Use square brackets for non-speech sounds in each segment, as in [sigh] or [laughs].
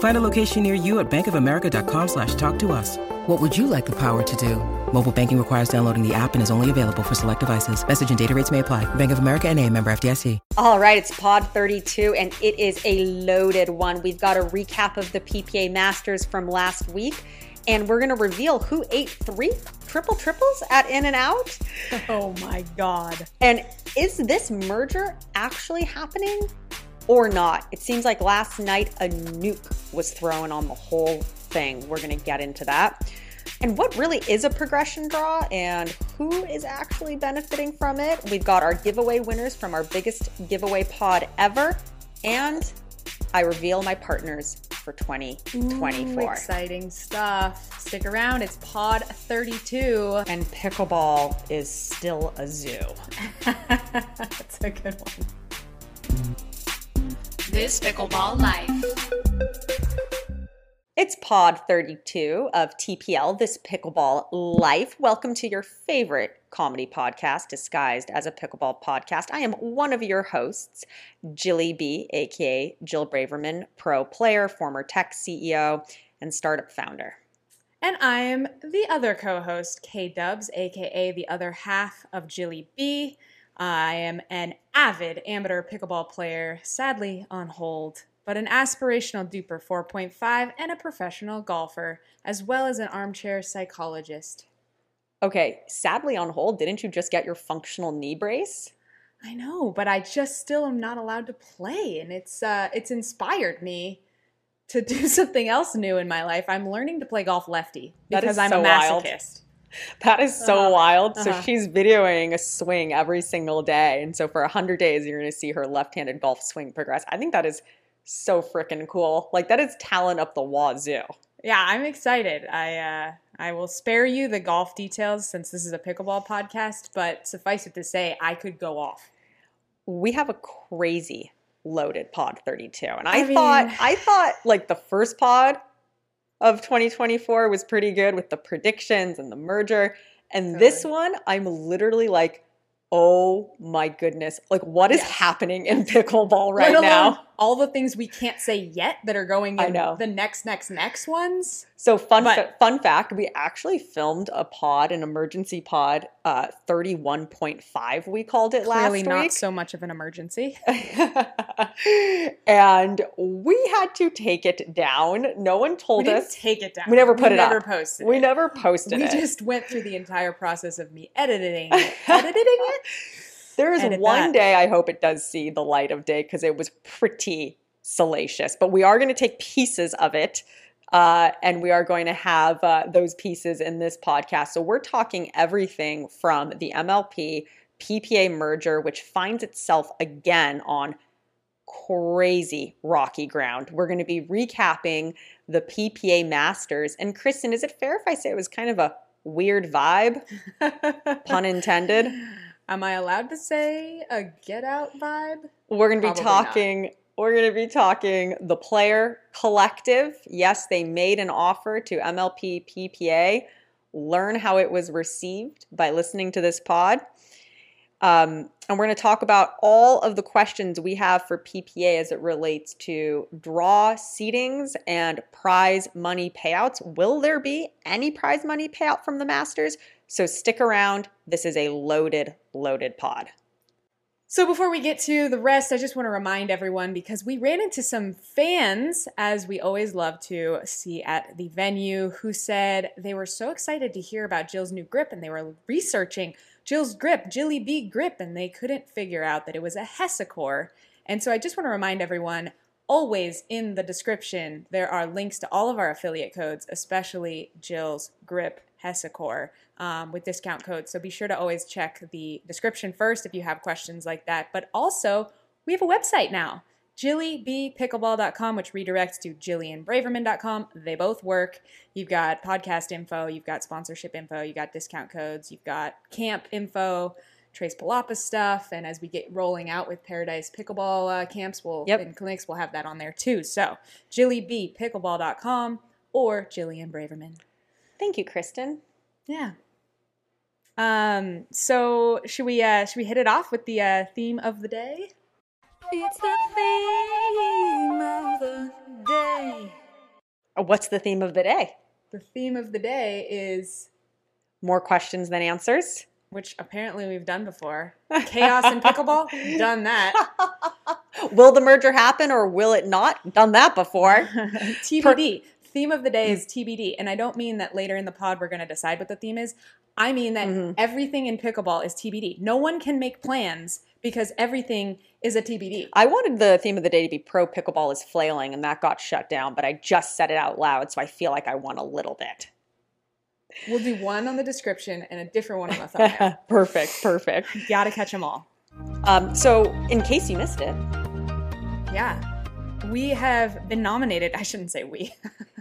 Find a location near you at bankofamerica.com slash talk to us. What would you like the power to do? Mobile banking requires downloading the app and is only available for select devices. Message and data rates may apply. Bank of America and a member FDIC. All right, it's Pod 32, and it is a loaded one. We've got a recap of the PPA Masters from last week, and we're going to reveal who ate three triple triples at In-N-Out. [laughs] Oh my God. And is this merger actually happening or not? It seems like last night a nuke was thrown on the whole thing. We're going to get into that and what really is a progression draw and who is actually benefiting from it. We've got our giveaway winners from our biggest giveaway pod ever, and I reveal my partners for 2024. Ooh, exciting stuff. Stick around, it's pod 32. And pickleball is still a zoo. [laughs] That's a good one. This pickleball life. It's pod 32 of TPL, This Pickleball Life. Welcome to your favorite comedy podcast disguised as a pickleball podcast. I am one of your hosts, Jilly B, aka Jill Braverman, pro player, former tech CEO, and startup founder. And I'm the other co host, K Dubs, aka the other half of Jilly B. I am an avid amateur pickleball player, sadly on hold but an aspirational DUPR 4.5 and a professional golfer, as well as an armchair psychologist. Okay, sadly on hold, didn't you just get your functional knee brace? I know, but I just still am not allowed to play, and it's uh, it's inspired me to do [laughs] something else new in my life. I'm learning to play golf lefty because I'm a masochist. Wild. [laughs] That is so uh-huh. wild. So uh-huh. she's videoing a swing every single day, and so for hundred days, you're going to see her left-handed golf swing progress. I think that is so freaking cool. Like that is talent up the wazoo. Yeah, I'm excited. I uh, I will spare you the golf details since this is a pickleball podcast, but suffice it to say, I could go off. We have a crazy loaded pod 32. And I, I mean, thought I thought like the first pod of 2024 was pretty good with the predictions and the merger. And this one, I'm literally like, oh my goodness. Like what is yes. happening in [laughs] pickleball right now? All the things we can't say yet that are going in I know. the next, next, next ones. So fun, but, fa- fun fact: we actually filmed a pod, an emergency pod, uh, thirty-one point five. We called it last week. Really not so much of an emergency. [laughs] and we had to take it down. No one told we us. take it down. We never put we it never up. Posted we it. never posted we it. We just went through the entire process of me editing it, [laughs] editing it. There is one that. day I hope it does see the light of day because it was pretty salacious. But we are going to take pieces of it. Uh, and we are going to have uh, those pieces in this podcast. So we're talking everything from the MLP PPA merger, which finds itself again on crazy rocky ground. We're going to be recapping the PPA Masters. And Kristin, is it fair if I say it was kind of a weird vibe? [laughs] Pun intended. Am I allowed to say a get out vibe? We're going to be talking. Not. We're going to be talking the player collective. Yes, they made an offer to MLP PPA. Learn how it was received by listening to this pod. Um, and we're going to talk about all of the questions we have for PPA as it relates to draw seedings and prize money payouts. Will there be any prize money payout from the Masters? So stick around. This is a loaded, loaded pod. So before we get to the rest, I just want to remind everyone because we ran into some fans, as we always love to see at the venue, who said they were so excited to hear about Jill's new grip and they were researching Jill's grip, Jilly B grip, and they couldn't figure out that it was a Hesacore. And so I just want to remind everyone always in the description, there are links to all of our affiliate codes, especially Jill's grip Hesacore um, with discount codes. So be sure to always check the description first if you have questions like that. But also, we have a website now jillybpickleball.com, which redirects to jillianbraverman.com. They both work. You've got podcast info, you've got sponsorship info, you've got discount codes, you've got camp info, Trace Palapa stuff, and as we get rolling out with Paradise Pickleball uh, camps, we'll Yep. and clinics, we'll have that on there too. So jillybpickleball.com or Jillian Braverman. Thank you, Kristin. Yeah. Um. So should we uh should we hit it off with the uh, theme of the day? It's the theme of the day. Uh, What's the theme of the day? The theme of the day is More questions than answers. which apparently we've done before. [laughs] Chaos and pickleball, done that. [laughs] will the merger happen or will it not? Done that before. [laughs] TBD. theme of the day is TBD, and I don't mean that later in the pod we're going to decide what the theme is. I mean that Mhm. everything in pickleball is TBD. No one can make plans because everything is a TBD. I wanted the theme of the day to be pro pickleball is flailing, and that got shut down, but I just said it out loud, so I feel like I won a little bit. We'll do one on the description and a different one on the thumbnail. [laughs] perfect, perfect. [laughs] Gotta catch them all. Um, so, in case you missed it, Yeah. We have been nominated. I shouldn't say we. [laughs]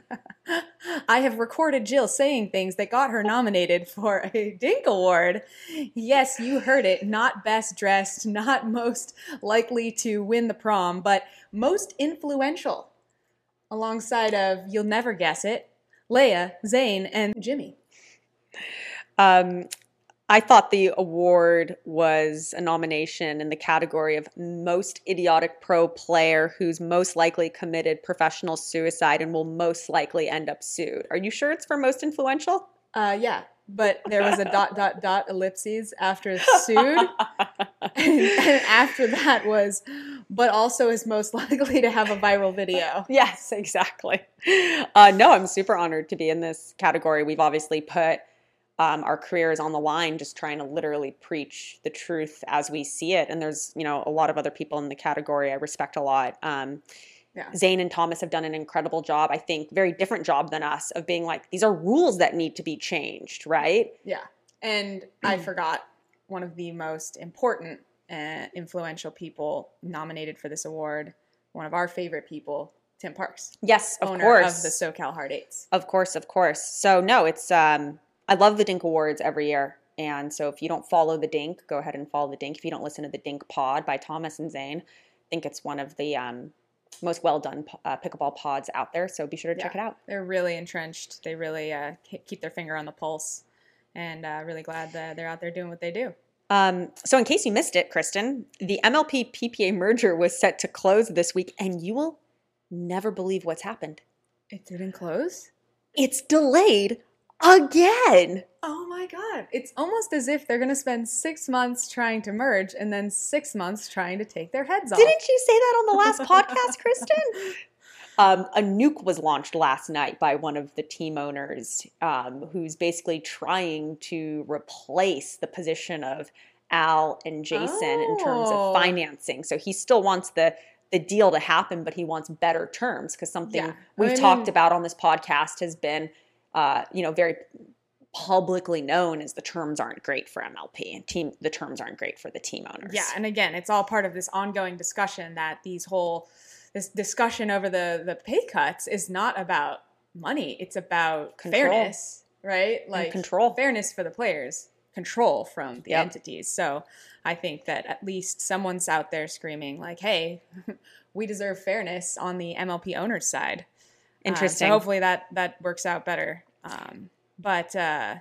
I have recorded Jill saying things that got her nominated for a Dink Award. Yes, you heard it. Not best dressed, not most likely to win the prom, but most influential. Alongside of, you'll never guess it, Lea, Zane, and Jimmy. um, I thought the award was a nomination in the category of most idiotic pro player who's most likely committed professional suicide and will most likely end up sued. Are you sure it's for most influential? Uh, yeah, but there was a [laughs] dot, dot, dot ellipses after sued. and, and after that was, but also is most likely to have a viral video. Yes, exactly. Uh, no, I'm super honored to be in this category. We've obviously put um, our is on the line, just trying to literally preach the truth as we see it. And there's, you know, a lot of other people in the category I respect a lot. Um, Yeah. Zane and Thomas have done an incredible job. I think very different job than us of being like these are rules that need to be changed, right? Yeah. And I [clears throat] forgot one of the most important uh, influential people nominated for this award, one of our favorite people, Tim Parks, Yes, of owner course. of the SoCal Hard Eights. Of course, of course. So no, it's um I love the Dink Awards every year. And so if you don't follow the Dink, go ahead and follow the Dink. If you don't listen to the Dink Pod by Thomas and Zane, I think it's one of the um, most well done uh, pickleball pods out there. So be sure to check it out. They're really entrenched. They really uh, keep their finger on the pulse, and uh, really glad that they're out there doing what they do. Um, so in case you missed it, Kristin, the MLP PPA merger was set to close this week, and you will never believe what's happened. It didn't close. It's delayed again. Oh my god! It's almost as if they're going to spend six months trying to merge, and then six months trying to take their heads off. Didn't you say that on the last podcast, [laughs] Kristin? Um, a nuke was launched last night by one of the team owners um, who's basically trying to replace the position of Al and Jason in terms Oh. of financing. So he still wants the the deal to happen, but he wants better terms because something Yeah. we've I talked mean- about on this podcast has been, uh, you know, very publicly known as the terms aren't great for MLP and team the terms aren't great for the team owners. Yeah, and again, it's all part of this ongoing discussion that these whole this discussion over the the pay cuts is not about money. It's about Control. fairness, right? Like control. fairness for the players, control from the Yep. entities. So I think that at least someone's out there screaming like, "Hey, [laughs] we deserve fairness on the MLP owners' side." Uh, Interesting. so hopefully that that works out better. Um, but uh,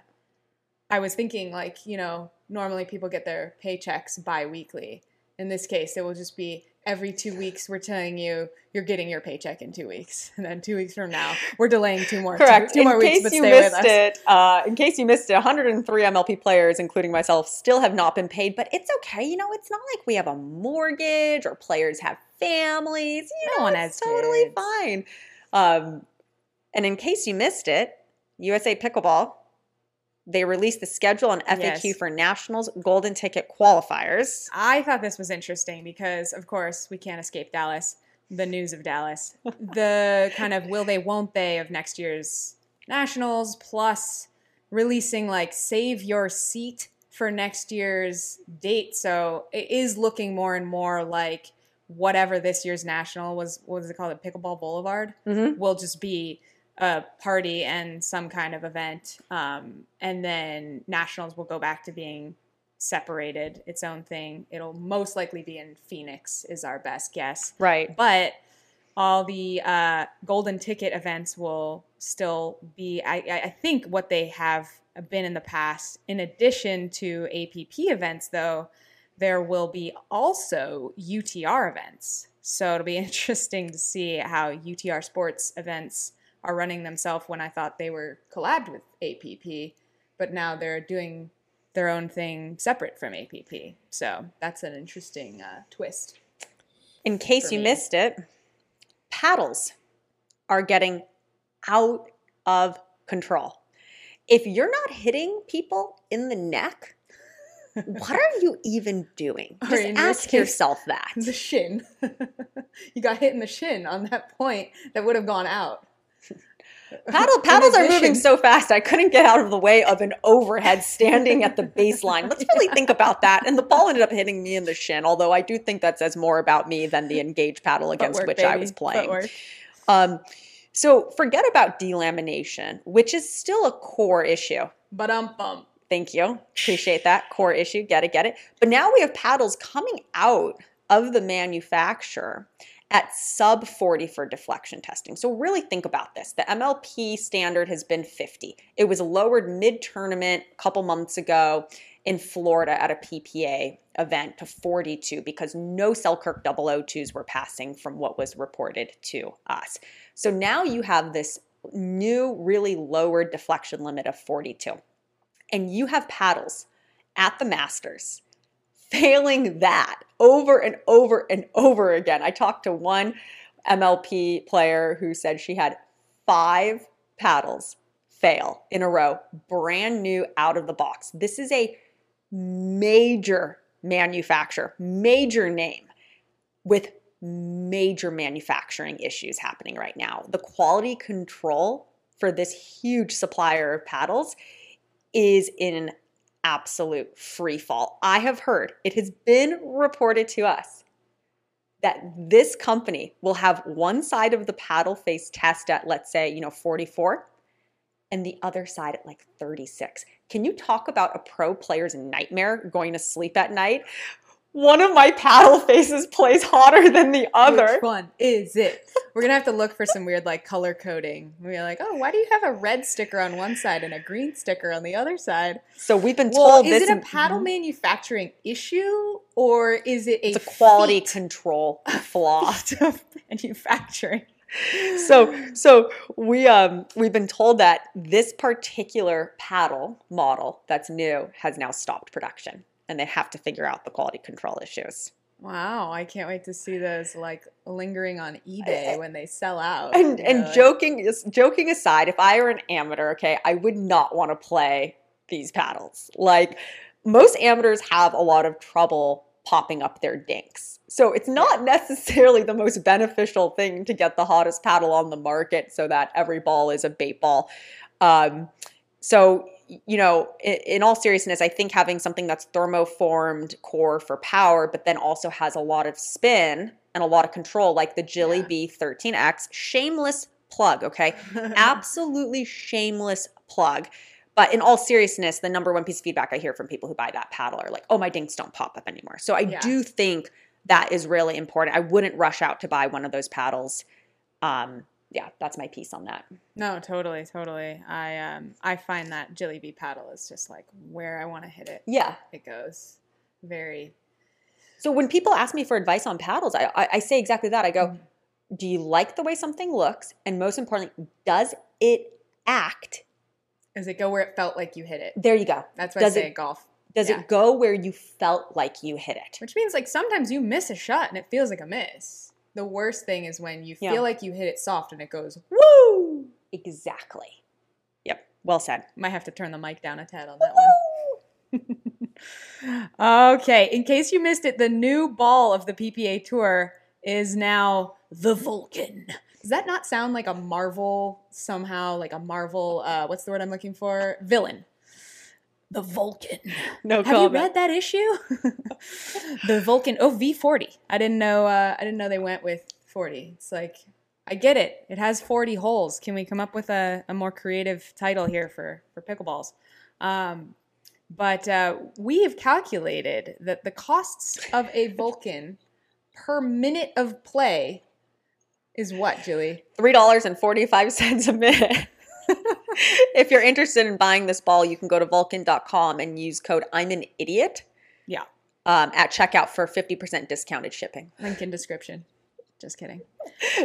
I was thinking, like, you know, normally people get their paychecks bi-weekly. In this case, it will just be every two weeks. We're telling you you're getting your paycheck in two weeks, [laughs] and then two weeks from now, we're delaying two more. Correct. Two, two more in weeks, case but you stay with missed us. it, uh, in case you missed it, 103 MLP players, including myself, still have not been paid. But it's okay. You know, it's not like we have a mortgage or players have families. You No know, one it's has totally kids. fine. Um, and in case you missed it, USA Pickleball they released the schedule and FAQ Yes. for Nationals Golden Ticket qualifiers. I thought this was interesting because, of course, we can't escape Dallas, the news of Dallas. [laughs] the kind of will they, won't they of next year's Nationals, plus releasing like save your seat for next year's date. So it is looking more and more like whatever this year's National was, what was it called? The pickleball Boulevard Mhm. will just be a party and some kind of event. Um, and then Nationals will go back to being separated, its own thing. It'll most likely be in Phoenix, is our best guess. Right. But all the uh, golden ticket events will still be, I, I I think, what they have been in the past. In addition to APP events, though, there will be also UTR events. So it'll be [laughs] interesting to see how UTR sports events are running themselves when I thought they were collabed with APP, but now they're doing their own thing separate from APP. So that's an interesting uh, twist. In case you me. missed it, paddles are getting out of control. If you're not hitting people in the neck, what are you even doing? Just ask yourself that. The shin. [laughs] you got hit in the shin on that point that would have gone out. Paddle [laughs] paddles are moving so fast. I couldn't get out of the way of an overhead standing at the baseline. Let's really [laughs] think about that. And the ball ended up hitting me in the shin. Although I do think that says more about me than the engaged paddle against Footwork, which I was playing. Um, so forget about delamination, which is still a core issue. But um bump. Thank you. Appreciate that. Core issue. Get it, get it. But now we have paddles coming out of the manufacturer at sub 40 for deflection testing. So really think about this. The MLP standard has been 50. It was lowered mid tournament a couple months ago in Florida at a PPA event to 42 because no Selkirk 002s were passing from what was reported to us. So now you have this new, really lowered deflection limit of 42 and you have paddles at the Masters failing that over and over and over again. I talked to one MLP player who said she had five paddles fail in a row, brand new out of the box. This is a major manufacturer, major name with major manufacturing issues happening right now. The quality control for this huge supplier of paddles is in absolute free fall. I have heard, it has been reported to us that this company will have one side of the paddle face test at, let's say, you know, 44 and the other side at like 36. Can you talk about a pro player's nightmare going to sleep at night? One of my paddle [laughs] faces plays hotter than the other. Which one is it? We're gonna have to look for some weird like color coding. We're like, oh, why do you have a red sticker on one side and a green sticker on the other side? So we've been Well, told is this it a paddle manufacturing issue or is it a, a quality control [laughs] flaw. [laughs] of manufacturing? so so we um we've been told that this particular paddle model that's new has now stopped production and they have to figure out the quality control issues. Wow, I can't wait to see those like lingering on eBay when they sell out. And You and like- joking joking aside, if I were an amateur, okay, I would not want to play these paddles. Like most amateurs have a lot of trouble popping up their dinks. So it's not [laughs] necessarily the most beneficial thing to get the hottest paddle on the market so that every ball is a bait ball. Um, so you know, in, in all seriousness, I think having something that's thermoformed core for power, but then also has a lot of spin and a lot of control, like the Jilly Yeah. B13X, shameless plug, okay? [laughs] Absolutely shameless plug. But in all seriousness, the number one piece of feedback I hear from people who buy that paddle are like, oh, my dinks don't pop up anymore. So I Yeah. do think that is really important. I wouldn't rush out to buy one of those paddles. Um, yeah, that's my piece on that. No, totally, totally. I um I find that Jilly Bee paddle is just like where I want to hit it. Yeah. It goes very So when people ask me for advice on paddles, I, I, I say exactly that. I go, do you like the way something looks? And most importantly, does it act? Does it go where it felt like you hit it? There you go. That's what Does I say it- golf. Does Yeah. it go where you felt like you hit it? Which means like sometimes you miss a shot and it feels like a miss. The worst thing is when you feel Yeah. like you hit it soft and it goes Woo! Exactly. Yep. Well said. Might have to turn the mic down a tad on that one. [laughs] okay, in case you missed it, the new ball of the PPA Tour is now the Vulcan. Does that not sound like a Marvel somehow, like a Marvel, uh, what's the word I'm looking for? Villain. The Vulcan. No Have you read that issue? [laughs] the Vulcan. Oh, V40. I didn't know. Uh, I didn't know they went with 40. It's like I get it. It has 40 holes. Can we come up with a, a more creative title here for for pickleballs? Um, but uh, we have calculated that the costs of a Vulcan per minute of play is what, Julie? Three dollars and forty-five cents a minute. [laughs] [laughs] if you're interested in buying this ball, you can go to vulcan.com and use code I'm an idiot Yeah, um, at checkout for 50% discounted shipping. link in description. Just kidding.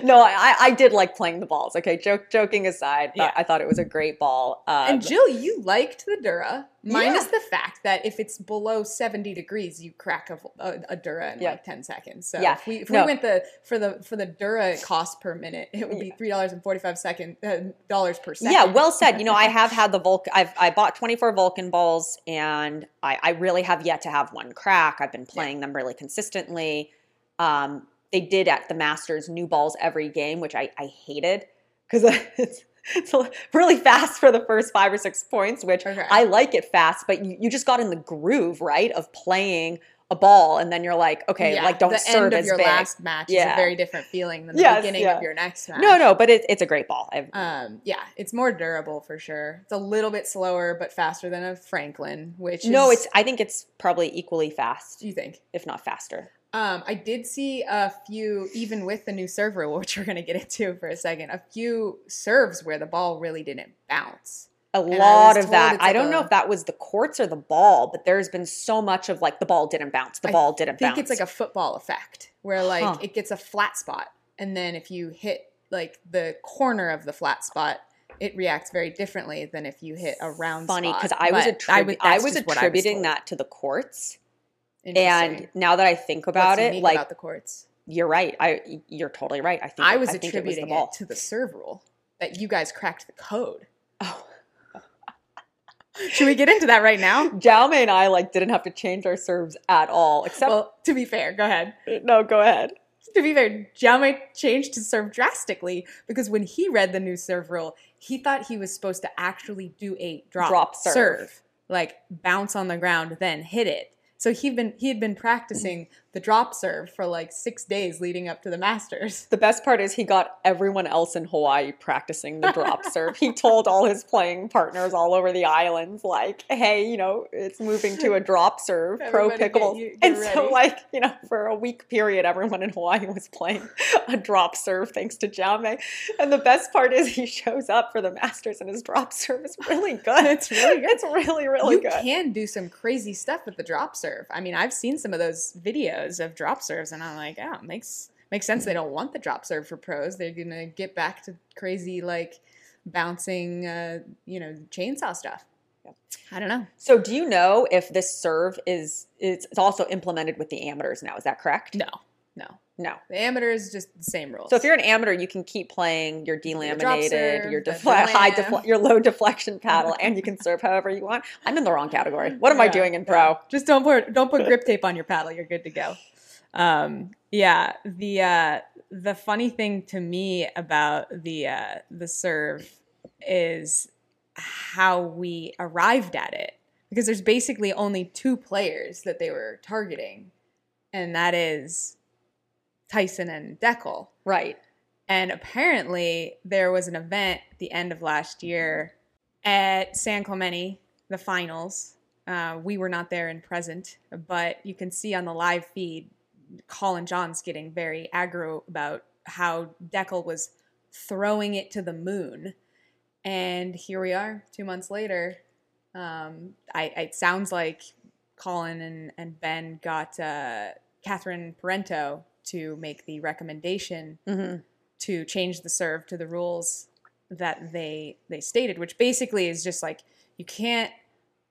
No, I, I did like playing the balls. Okay, joke, joking aside, Yeah. I thought it was a great ball. Um, And Jill, you liked the Dura, minus Yeah. the fact that if it's below seventy degrees, you crack a, a, a Dura in Yeah. like ten seconds. So Yeah. if we if No. we went the for the for the Dura cost per minute, it would be three dollars and forty five second uh, dollars per second. Yeah, well said. You know, I [laughs] have had the Vulcan. I've I bought 24 Vulcan balls, and I, I really have yet to have one crack. I've been playing them really consistently. Um, they did at the Masters new balls every game, which I, I hated because [laughs] it's, it's really fast for the first five or six points, which Okay. I like it fast, but you, you just got in the groove, right, of playing a ball, and then you're like, okay, Yeah, like don't the serve end of your big. last match is a very different feeling than the Yes, beginning yeah. of your next match. No, no, but it, it's a great ball. I've, Um, yeah, it's more durable for sure. It's a little bit slower, but faster than a Franklin, which no, is, it's. I think it's probably equally fast, you think. if not faster. Um, I did see a few, even with the new server, [laughs] which we're going to get into for a second, a few serves where the ball really didn't bounce. a I lot of that. I don't know a- if that was the courts or the ball, but there's been so much of like the ball didn't bounce, the I ball didn't bounce. I think it's like a football effect where like Huh. it gets a flat spot, and then if you hit like the corner of the flat spot, it reacts very differently than if you hit a round funny because I was attrib- would- I was just what attributing that to the courts. And now that I think about What's it, like about the courts. you're right. I you're totally right. I think I was I think attributing it, it, was the ball. to the serve rule that you guys cracked the code. Oh. Should we get into that right now? [laughs] Jaume and I like didn't have to change our serves at all, except Well, to be fair, go ahead. no. Go ahead. To be fair, Jaume changed his serve drastically because when he read the new serve rule, he thought he was supposed to actually do a drop, Drop serve. like bounce on the ground, then hit it. So he'd been he had been practicing the drop serve for like six days leading up to the Masters. The best part is he got everyone else in Hawaii practicing the drop [laughs] serve. He told all his playing partners all over the islands, like, "Hey, you know, it's moving to a drop serve, pro pickle." you- And so, like, you know, for a week period, everyone in Hawaii was playing a drop serve thanks to Jaume. And the best part is he shows up for the Masters, and his drop serve is really good. It's really [laughs] good. It's really, really you good. can do some crazy stuff with the drop serve. I mean, I've seen some of those videos of drop serves, and I'm like, oh, it makes makes sense. They don't want the drop serve for pros. They're gonna get back to crazy like bouncing, uh, you know, chainsaw stuff. I don't know. So, do you know if this serve is is it's also implemented with the amateurs now? Is that correct? No, no. No. The amateur is just the same rules. So if you're an amateur, you can keep playing your delaminated, serve, your defle- high defle- your low deflection [laughs] paddle, and you can serve however you want. I'm in the wrong category. What am I doing in yeah. pro? Just don't put don't put [laughs] grip tape on your paddle. You're good to go. Um, yeah. The uh, the funny thing to me about the uh, the serve is how we arrived at it because there's basically only two players that they were targeting, and that is Tyson and Dekel. Right. And apparently, there was an event at the end of last year at San Clemente, the finals. Uh, we were not there in present, but you can see on the live feed, Colin Johns getting very aggro about how Dekel was throwing it to the moon. And here we are, two months later. Um, I, it sounds like Colin and, and Ben got uh, Catherine Parenteau to make the recommendation hmm to change the serve to the rules that they they stated, which basically is just like you can't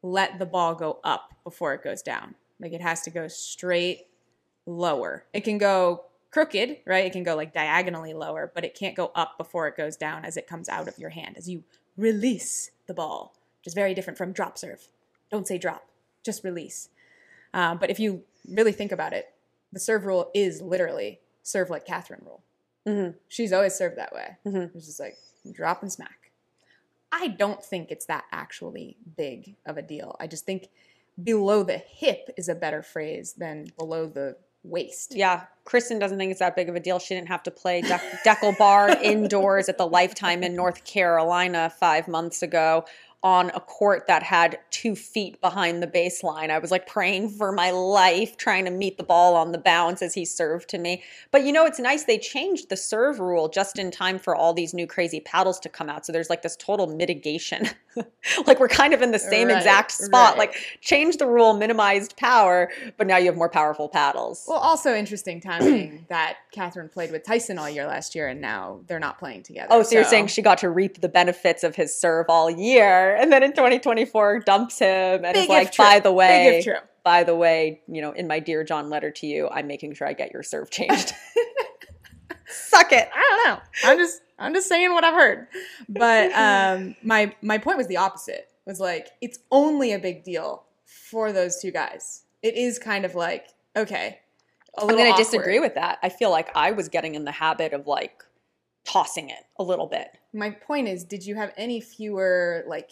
let the ball go up before it goes down. Like it has to go straight lower. It can go crooked, right? It can go like diagonally lower, but it can't go up before it goes down as it comes out of your hand as you release the ball, which is very different from drop serve. Don't say drop, just release. Um, but if you really think about it, the serve rule is literally serve like Catherine rule. Mhm. She's always served that way. Mhm. It's just like drop and smack. I don't think it's that actually big of a deal. I just think below the hip is a better phrase than below the waist. Yeah, Kristin doesn't think it's that big of a deal. She didn't have to play Dekel Bar [laughs] indoors at the Lifetime in North Carolina five months ago on a court that had two feet behind the baseline. I was like praying for my life, trying to meet the ball on the bounce as he served to me. But you know, it's nice they changed the serve rule just in time for all these new crazy paddles to come out. So there's like this total mitigation. [laughs] like we're kind of in the same Right, exact spot. right. Like change the rule, minimized power, but now you have more powerful paddles. Well, also interesting timing [clears throat] that Catherine played with Tyson all year last year, and now they're not playing together. Oh, so, you're saying she got to reap the benefits of his serve all year, and then in 2024 dumps him and Big is like, by the way, by the way, you know, in my dear John letter to you, I'm making sure I get your serve changed. [laughs] Suck it. I don't know. I'm just I'm just saying what I've heard. But um, my my point was the opposite. It Was like it's only a big deal for those two guys. It is kind of like okay. I'm going to disagree with that. I feel like I was getting in the habit of like tossing it a little bit. My point is, did you have any fewer like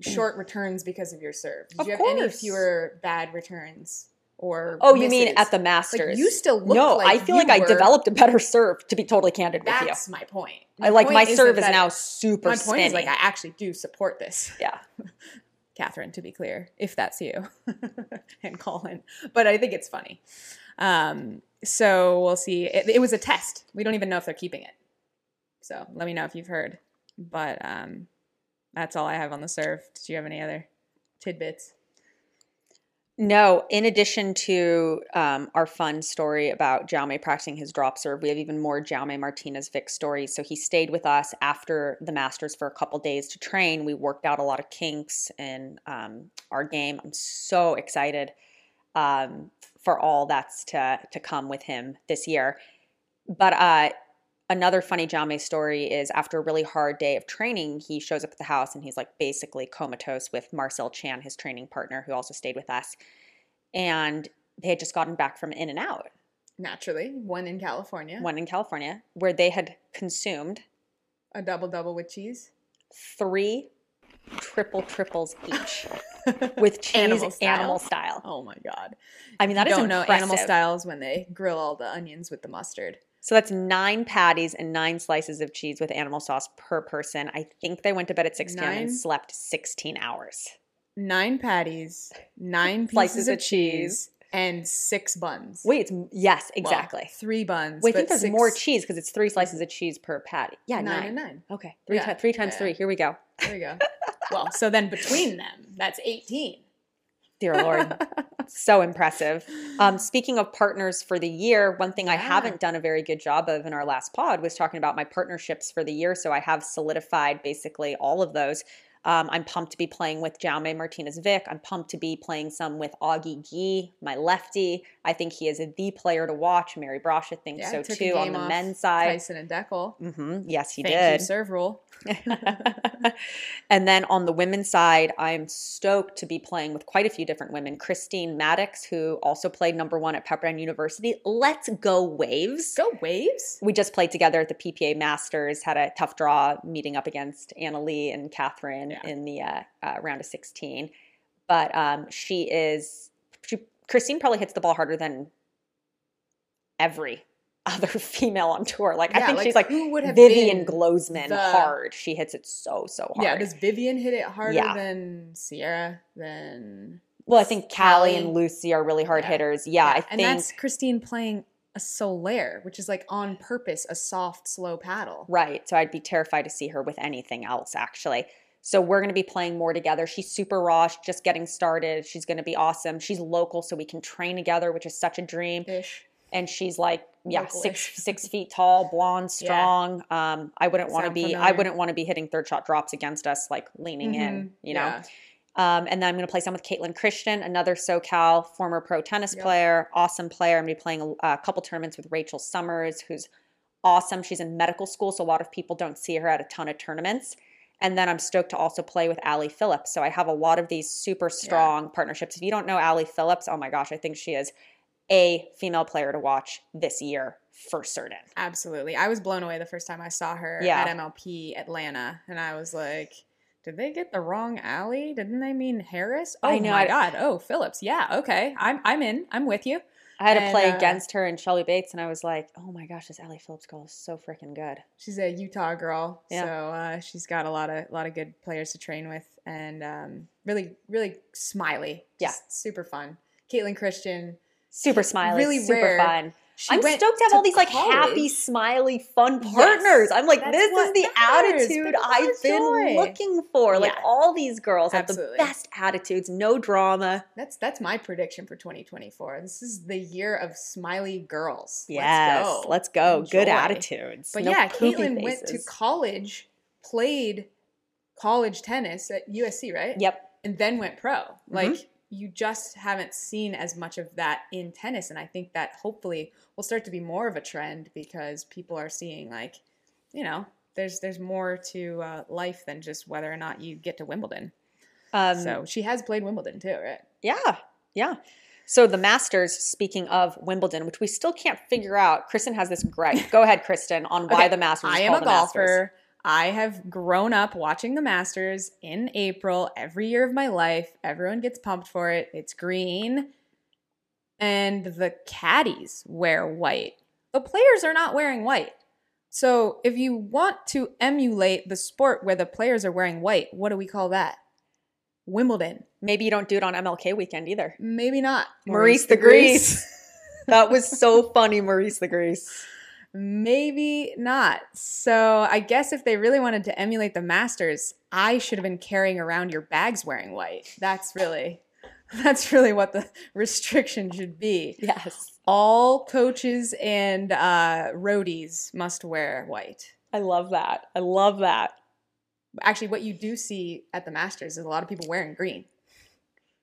short returns because of your serve? Did Of you have any fewer bad returns or? Oh, you mean at the Masters? you still look no. like I feel like I developed a better serve. To be totally candid with you, That's my point. I like my serve is now super My point spinny. is like I actually do support this. yeah. [laughs] Catherine, to be clear, if that's you, [laughs] and Colin. But I think it's funny. Um, so we'll see. It, it was a test. We don't even know if they're keeping it. So let me know if you've heard. But um, that's all I have on the serve. Did you have any other tidbits? No, in addition to um, our fun story about Jaume practicing his drop serve, we have even more Jaume Martinez Vich stories. So he stayed with us after the Masters for a couple days to train. We worked out a lot of kinks in um, our game. I'm so excited um, for all that's to to come with him this year. But uh, another funny Jaume story is after a really hard day of training, he shows up at the house and he's like basically comatose with Marcel Chan, his training partner, who also stayed with us. And they had just gotten back from In-N-Out, Naturally, one in California, one in California, where they had consumed a double double with cheese. three triple triples each [laughs] with cheese Animal animal style? style. Oh my god! I mean, that you is don't know animal styles when they grill all the onions with the mustard. So that's nine patties and nine slices of cheese with animal sauce per person. I think they went to bed at 6 p.m. And slept 16 hours. Nine patties, nine [laughs] Slices pieces of of cheese, and six buns. Wait, it's, yes, Well, exactly. three buns. Wait, I think there's six- more cheese because it's three mm-hmm. slices of cheese per patty. Yeah, Nine nine. and nine. Okay, three, Yeah, ti- three times yeah. three. Here we go. There you go. well, so then between them, that's 18. Dear Lord. [laughs] so impressive. Um, speaking of partners for the year, one thing I haven't done a very good job of in our last pod was talking about my partnerships for the year. So I have solidified basically all of those. Um, I'm pumped to be playing with Jaume Martinez Vich. I'm pumped to be playing some with Augie Ge, my lefty. I think he is the player to watch. Mary Brascia thinks Yeah, so too on the men's side. Tyson and Dekel. Mm-hmm. Yes, he Thank did. you, serve rule. [laughs] and then on the women's side, I'm stoked to be playing with quite a few different women. Christine Maddox, who also played number one at Pepperdine University. Let's go Waves. Go Waves. We just played together at the PPA Masters, had a tough draw meeting up against Anna Leigh and Catherine Yeah. in the uh, uh, round of 16. But um, she is, she, Christine probably hits the ball harder than every [laughs] other female on tour. Like, I think like, she's like who would have Vivian Glozman the- hard. She hits it so, so hard. Yeah, does Vivian hit it harder Yeah. than Sierra? Than Well, I think Callie, Callie. and Lucy are really hard Yeah. hitters. Yeah, I think and think that's Christine playing a Solaire, which is like on purpose a soft, slow paddle. right. So I'd be terrified to see her with anything else, actually. So we're going to be playing more together. She's super raw. She's just getting started. She's going to be awesome. She's local, so we can train together, which is such a dream. Ish. And she's like, yeah, Local-ish. six six feet tall, blonde, [laughs] Yeah. strong. Um, I wouldn't want to be. I wouldn't want to be hitting third shot drops against us, like leaning in. Mhm. You know. Yeah. Um, and then I'm going to play some with Caitlin Christian, another SoCal former pro tennis Yep. player, player, awesome player. I'm going to be playing a, a couple tournaments with Rachel Summers, who's awesome. She's in medical school, so a lot of people don't see her at a ton of tournaments. And then I'm stoked to also play with Allie Phillips. So I have a lot of these super strong partnerships. If you don't know Allie Phillips, oh my gosh, I think she is a female player to watch this year for certain. Absolutely. I was blown away the first time I saw her Yeah. at MLP Atlanta, and I was like, did they get the wrong alley? Didn't they mean Harris? Oh I know, my god. Oh, Phillips. Yeah, okay. I'm I'm in. I'm with you. I had to play uh, against her and Shelby Bates, and I was like, oh my gosh, this Allie Phillips girl is so freaking good. She's a Utah girl, Yeah. so uh, she's got a lot of lot of good players to train with, and um, really really smiley. Yeah. Super fun. Caitlin Christian. Super smiley, Really super rare. fun. She I'm stoked to have all these like college. happy, smiley, fun Yes, partners. I'm like, this is the matters. attitude Pickleball I've been joy. looking for. Like all these girls have the best attitudes, no drama. That's that's my prediction for 2024. This is the year of smiley girls. Yes, let's go. let's go. Good attitudes. But no yeah, Caitlin went to college, played college tennis at USC, right? Yep. Mm-hmm. And then went pro. Like you just haven't seen as much of that in tennis, and I think that hopefully will start to be more of a trend because people are seeing like, you know, there's there's more to uh, life than just whether or not you get to Wimbledon. Um, so she has played Wimbledon too, right? Yeah, yeah. So the Masters, speaking of Wimbledon, which we still can't figure out, Kristin has this gripe. [laughs] Go ahead, Kristin, on why Okay, the Masters. is I am a the Masters. I have grown up watching the Masters in April every year of my life. Everyone gets pumped for it. It's green. And the caddies wear white. The players are not wearing white. So if you want to emulate the sport where the players are wearing white, what do we call that? Wimbledon. Maybe you don't do it on MLK weekend either. Maybe not. Maurice the Grease. [laughs] that was so [laughs] funny, Maurice the Grease. Maybe not. So I guess if they really wanted to emulate the Masters, I should have been carrying around your bags wearing white. That's really [laughs] that's really what the [laughs] restriction should be. Yes. All coaches and uh, roadies must wear white. I love that. I love that. Actually, what you do see at the Masters is a lot of people wearing green.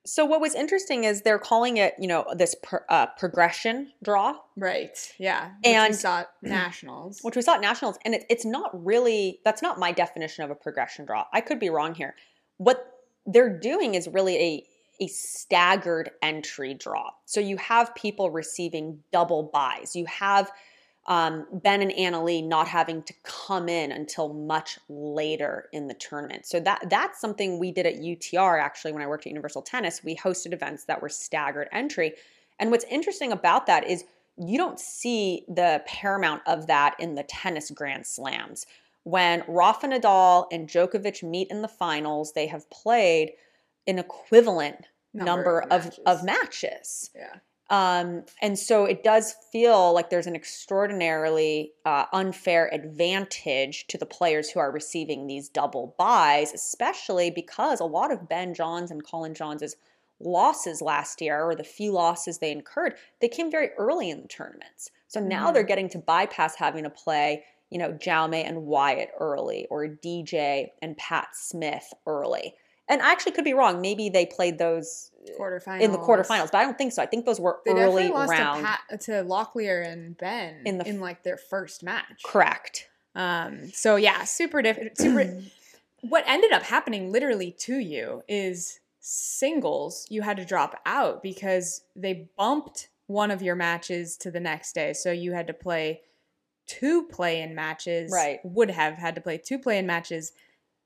So what was interesting is they're calling it, you know, this per, uh, progression draw, Right. Yeah. Which And- we saw at nationals. which we saw at nationals, and it, it's not really. That's not my definition of a progression draw. I could be wrong here. What they're doing is really a a staggered entry draw. So you have people receiving double buys. You have um, Ben and Anna Leigh not having to come in until much later in the tournament. So that that's something we did at UTR actually when I worked at Universal Tennis. We hosted events that were staggered entry. And what's interesting about that is you don't see the paramount of that in the tennis grand slams. When Rafa Nadal and Djokovic meet in the finals, they have played an equivalent number, of, of matches. Yeah. Um, and so it does feel like there's an extraordinarily uh, unfair advantage to the players who are receiving these double buys, especially because a lot of Ben Johns and Colin Johns' losses last year, or the few losses they incurred, they came very early in the tournaments. So now Mhm. they're getting to bypass having to play, you know, Jaume and Wyatt early, or DJ and Pat Smith early. And I actually could be wrong. Maybe they played those Quarterfinals. in the quarterfinals, but I don't think so. I think those were They early lost round. to, Pat, to Locklear and Ben In in, the f- like their first match. Correct. Um, so yeah, super different. [clears throat] Super. what ended up happening literally to you is singles you had to drop out because they bumped one of your matches to the next day. So you had to play two play-in matches. Right. Would have had to play two play-in matches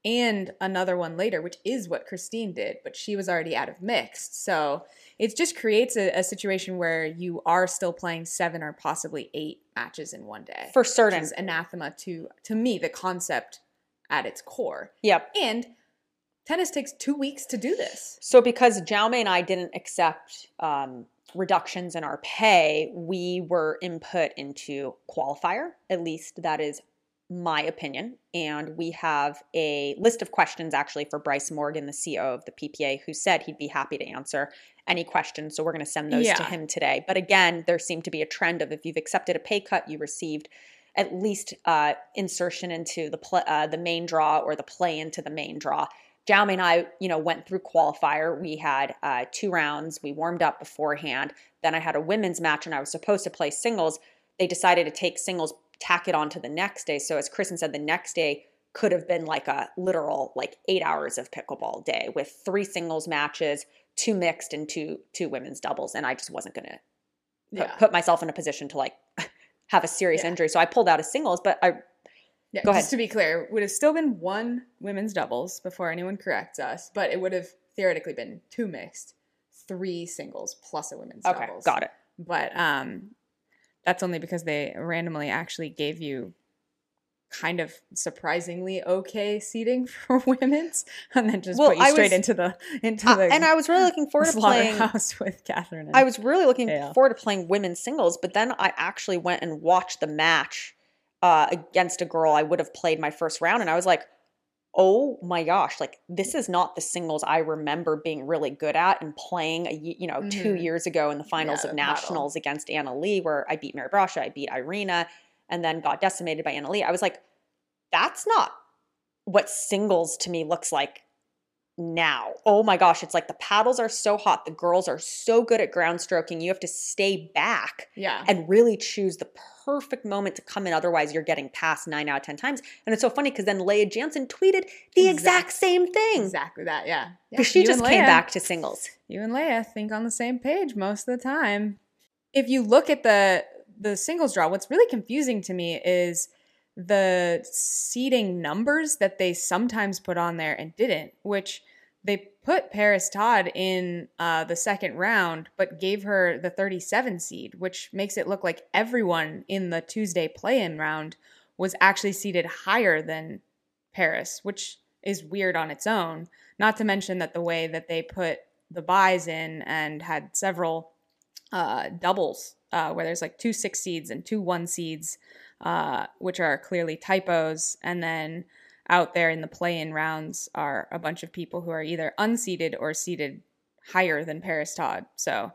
and another one later, which is what Christine did, but she was already out of mixed. So it just creates a, a situation where you are still playing seven or possibly eight matches in one day For which certain. is anathema to to me the concept at its core Yep. and tennis takes two weeks to do this So because Jaume and I didn't accept um, reductions in our pay, we were input into qualifier. At least that is my opinion. And we have a list of questions actually for Bryce Morgan, the CEO of the PPA, who said he'd be happy to answer any questions. So we're going to send those to him today. But again, there seemed to be a trend of if you've accepted a pay cut, you received at least uh, insertion into the pl- uh, the main draw or the play into the main draw. Jaume and I, you know, went through qualifier. We had uh, two rounds. We warmed up beforehand. Then I had a women's match, and I was supposed to play singles. They decided to take singles, tack it on to the next day. So as Kristin said, the next day could have been like a literal like eight hours of pickleball day with three singles matches, two mixed and two two women's doubles, and I just wasn't gonna put, Yeah. put myself in a position to like [laughs] have a serious Yeah. injury. So I pulled out of singles, but I Yeah, Go just to be clear, would have still been one women's doubles before anyone corrects us, but it would have theoretically been two mixed, three singles plus a women's okay doubles. got it. But um, that's only because they randomly actually gave you kind of surprisingly okay seating [laughs] for women's, and then just Well, put you I straight was- into the into Uh, the and I was really looking forward to playing. slaughterhouse [laughs] with Catherine. I was really looking Yeah. forward to playing women's singles, but then I actually went and watched the match uh, against a girl I would have played my first round, and I was like, "Oh my gosh! Like this is not the singles I remember being really good at and playing. A, you know, two Mhm. years ago in the finals Yeah, of the battle. nationals against Anna Leigh, where I beat Mary Brascia, I beat Irina, and then got decimated by Anna Leigh. I was like, that's not what singles to me looks like now. Oh my gosh, it's like the paddles are so hot. The girls are so good at ground stroking. You have to stay back yeah. and really choose the perfect moment to come in. Otherwise, you're getting past nine out of 10 times. And it's so funny because then Lea Jansen tweeted the exact Exact- same thing. Exactly that, yeah. yeah. Because she you just came back to singles. you and Lea think on the same page most of the time. If you look at the the singles draw, what's really confusing to me is the seeding numbers that they sometimes put on there and didn't, which they put Paris Todd in uh, the second round, but gave her the 37 seed, which makes it look like everyone in the Tuesday play-in round was actually seeded higher than Paris, which is weird on its own. Not to mention that the way that they put the buys in and had several uh, doubles uh, where there's like two six seeds and two one seeds, uh, which are clearly typos. And then out there in the play in rounds are a bunch of people who are either unseated or seated higher than Paris Todd. So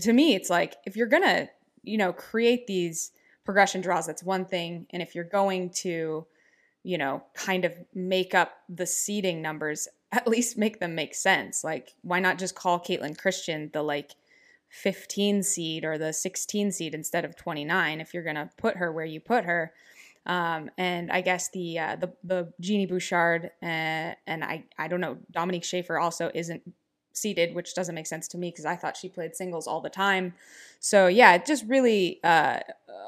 to me, it's like if you're going to, you know, create these progression draws, that's one thing. And if you're going to, you know, kind of make up the seeding numbers, [laughs] at least make them make sense. Like, why not just call Caitlin Christian the like 15 seed or the 16 seed instead of 29 if you're going to put her where you put her? Um, and I guess the uh, the the Genie Bouchard uh, and I I don't know Dominique Schaefer also isn't seated, which doesn't make sense to me because I thought she played singles all the time. So yeah, it just really uh,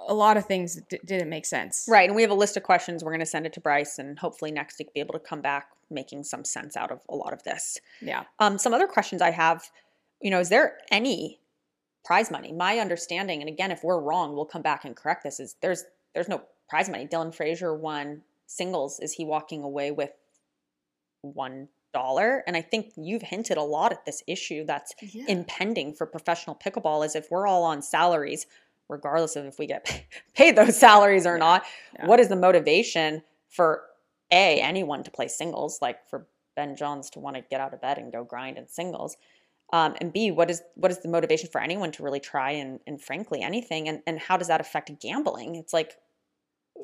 a lot of things d- didn't make sense. Right. And we have a list of questions. We're going to send it to Bryce and hopefully next week be able to come back making some sense out of a lot of this. Yeah. Um, some other questions I have, you know, is there any prize money? My understanding, and again, if we're wrong, we'll come back and correct this, is there's there's no prize money. Dylan Frazier won singles. Is he walking away with one dollar? And I think you've hinted a lot at this issue that's Yeah. impending for professional pickleball is if we're all on salaries, regardless of if we get [laughs] paid those salaries or Yeah, not, yeah. what is the motivation for A, anyone to play singles, like for Ben Johns to want to get out of bed and go grind in singles? Um, and B, what is what is the motivation for anyone to really try and, and frankly anything? And and how does that affect gambling? It's like,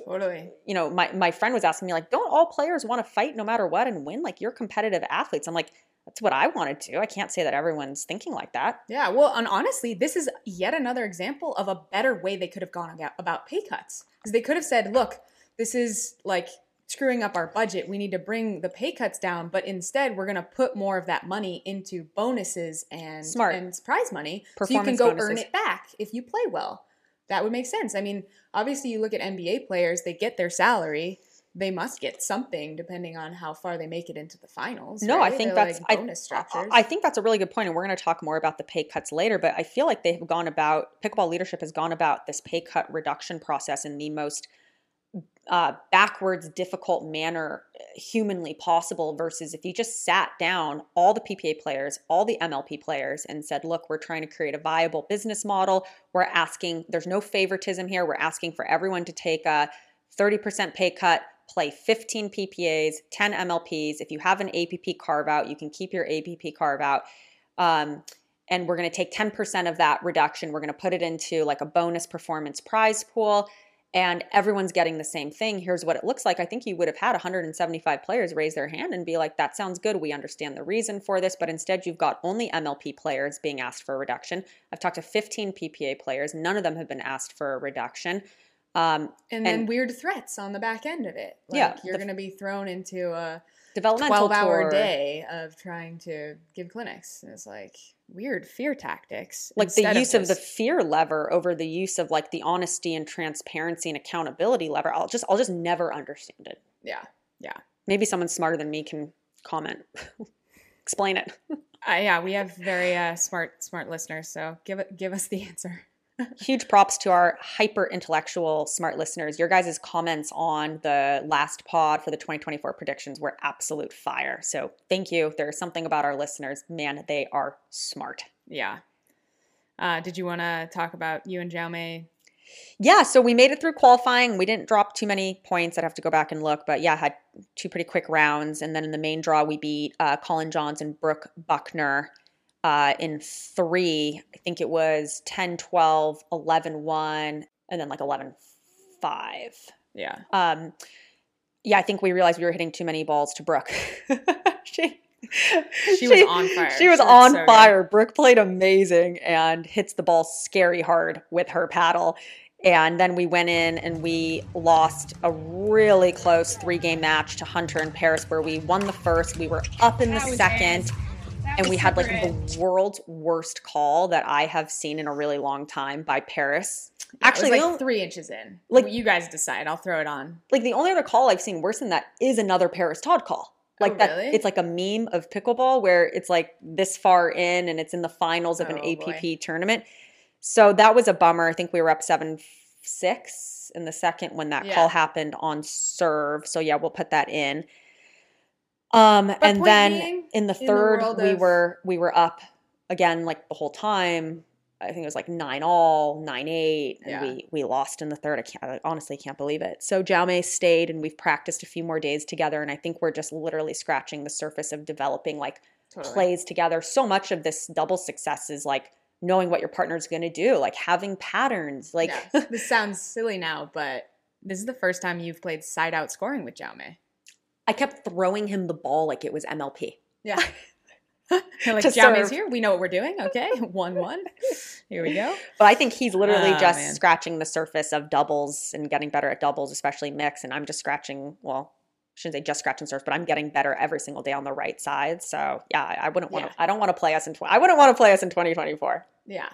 Totally. you know, my, my friend was asking me, like, don't all players want to fight no matter what and win? Like you're competitive athletes. I'm like, that's what I want to do. I can't say that everyone's thinking like that. Yeah, well, and honestly, this is yet another example of a better way they could have gone about- about pay cuts. Because they could have said, look, this is like screwing up our budget. We need to bring the pay cuts down, but instead we're going to put more of that money into bonuses and Smart. and prize money so you can go earn it back if you play well. That would make sense. I mean, obviously you look at NBA players, they get their salary. They must get something depending on how far they make it into the finals. No, I think They're that's like bonus I, structures. I think that's a really good point, and we're going to talk more about the pay cuts later. But I feel like they have gone about pickleball leadership has gone about this pay cut reduction process in the most uh, backwards, difficult manner uh, humanly possible. Versus if you just sat down all the PPA players, all the MLP players, and said, "Look, we're trying to create a viable business model. We're asking. There's no favoritism here. We're asking for everyone to take a 30% pay cut." Play 15 PPAs, 10 MLPs. If you have an APP carve out, you can keep your APP carve out. Um, and we're going to take 10% of that reduction. We're going to put it into like a bonus performance prize pool. And everyone's getting the same thing. Here's what it looks like. I think you would have had 175 players raise their hand and be like, that sounds good. We understand the reason for this. But instead, you've got only MLP players being asked for a reduction. I've talked to 15 PPA players. None of them have been asked for a reduction. Um, and then and- weird threats on the back end of it. Like, Yeah, you're going to be thrown into a developmental 12 hour tour. day of trying to give clinics. And it's like weird fear tactics. like the use of, the fear lever over the use of like the honesty and transparency and accountability lever i'll just i'll just never understand it yeah. Yeah. maybe someone smarter than me can comment [laughs] explain it [laughs] Uh, yeah, we have very uh, smart, smart listeners. So give it, give us the [laughs] answer. Huge props to our hyper intellectual smart listeners your guys' comments on the last pod for the 2024 predictions were absolute fire so thank you there's something about our listeners man they are smart Yeah. Uh, did you want to talk about you and Jaume? Yeah, so we made it through qualifying. We didn't drop too many points. I'd have to go back and look, but yeah, had two pretty quick rounds. And then in the main draw, we beat uh, Colin Johns and Brooke Buckner uh, in three. I think it was 10 12, 11 1, and then like 11 5. Yeah. Um, yeah, I think we realized we were hitting too many balls to Brooke. [laughs] she, She was on fire. She was She on so good. fire. Brooke played amazing and hits the ball scary hard with her paddle. And then we went in and we lost a really close three game match to Hunter in Paris, where we won the first. We were up in the second, and we had like the world's worst call that I have seen in a really long time by Paris. Actually, it the was only- three inches in. Like- Like you guys decide. I'll throw it on. like the only other call I've seen worse than that is another Paris Todd call. Oh, like Oh, that, really? it's like a meme of pickleball where it's like this far in and it's in the finals of an Oh, APP boy. tournament. So that was a bummer. I think we were up seven six in the second when that Yeah. call happened on serve. So yeah, we'll put that in. Um, and then being, in the in the third, we of- were we were up again like the whole time. I think it was like nine all, nine eight, and Yeah. we we lost in the third. I can't I honestly can't believe it. So Jaume stayed, and we've practiced a few more days together, and I think we're just literally scratching the surface of developing like Totally. plays together. So much of this double success is like knowing what your partner's going to do, like having patterns. Like Yeah. [laughs] this sounds silly now, but this is the first time you've played side out scoring with Jaume. I kept throwing him the ball like it was MLP. Yeah. [laughs] Like To Jaume's here. We know what we're doing. [laughs] Okay. One one. Here we go. But I think he's literally Oh, just man. scratching the surface of doubles and getting better at doubles, especially mix. And I'm just scratching, well, I shouldn't say just scratching surface, but I'm getting better every single day on the right side. So yeah, I, I wouldn't want Yeah. to, I don't want to play us in, tw- I wouldn't want to play us in 2024. Yeah.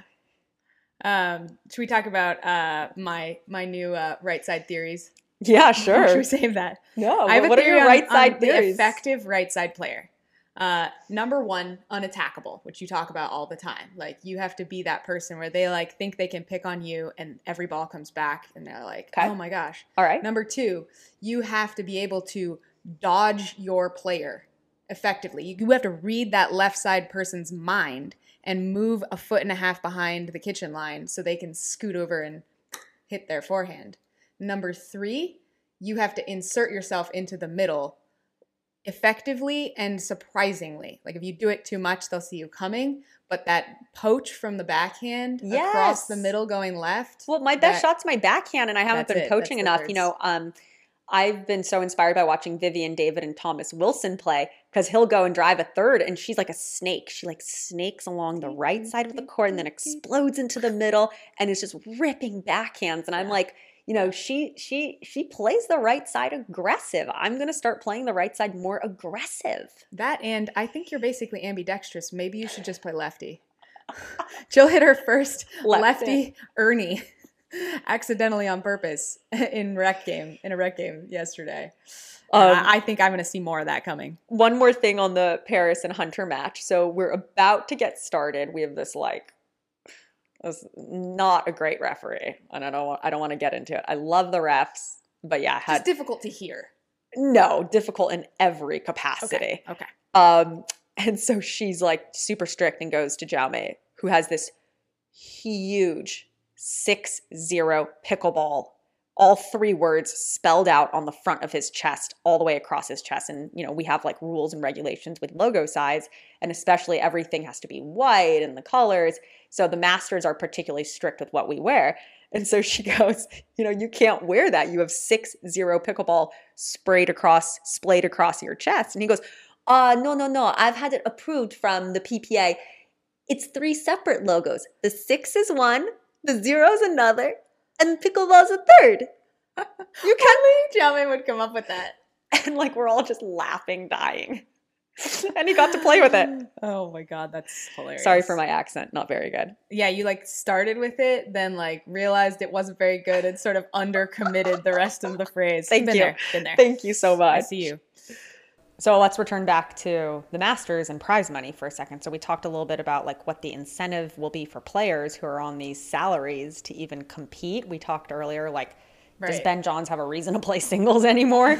Um, should we talk about uh my my new uh, right side theories? Yeah, [laughs] sure. should we save that? no, I have a what are your right on side the theories? effective right side player. Uh, number one, unattackable, which you talk about all the time. Like you have to be that person where they like think they can pick on you, and every ball comes back, and they're like, Okay. "Oh my gosh!" All right. Number two, you have to be able to dodge your player effectively. You, you have to read that left side person's mind and move a foot and a half behind the kitchen line so they can scoot over and hit their forehand. Number three, you have to insert yourself into the middle effectively and surprisingly. Like if you do it too much, they'll see you coming. But that poach from the backhand across the middle going left. Well, my best that- shot's my backhand, and I haven't been it. coaching That's enough. You know, um, I've been so inspired by watching Vivian David and Thomas Wilson play because he'll go and drive a third, and she's like a snake. She like snakes along the right side of the court and then explodes into the middle, and is just ripping backhands. And I'm like, you know, she she she plays the right side aggressive. I'm gonna start playing the right side more aggressive. That and I think you're basically ambidextrous. Maybe you should just play lefty. [laughs] Jill hit her first Left lefty Ernie [laughs] accidentally on purpose [laughs] in rec game in a rec game yesterday. Um, I, I think I'm going to see more of that coming. one more thing on the Paris and Hunter match. So we're about to get started. We have this like this not a great referee, and I don't want, I don't want to get into it. I love the refs, but yeah, Just difficult to hear. no difficult in every capacity. Okay. Um, and so she's like super strict and goes to Jaume, who has this huge six zero pickleball, all three words spelled out on the front of his chest, all the way across his chest. And you know, we have like rules and regulations with logo size, and especially everything has to be white and the colors. So the masters are particularly strict with what we wear. And so she [laughs] goes, you know, you can't wear that. You have six zero pickleball sprayed across, splayed across your chest. And he goes, uh, no, no, no. I've had it approved from the PPA. It's three separate logos. The six is one, the zero is another. And pickleball's a third. [laughs] You can't believe Jaume would come up with that. [laughs] and like we're all just laughing, dying. [laughs] and he got to play with it. Oh my god, that's hilarious. Sorry for my accent, not very good. Yeah, you like started with it, then like realized it wasn't very good and sort of undercommitted the rest of the phrase. Thank been you. There, been there. Thank you so much. I see you. So let's return back to the Masters and prize money for a second. So we talked a little bit about like what the incentive will be for players who are on these salaries to even compete. We talked earlier like does Ben Johns have a reason to play singles [laughs] anymore?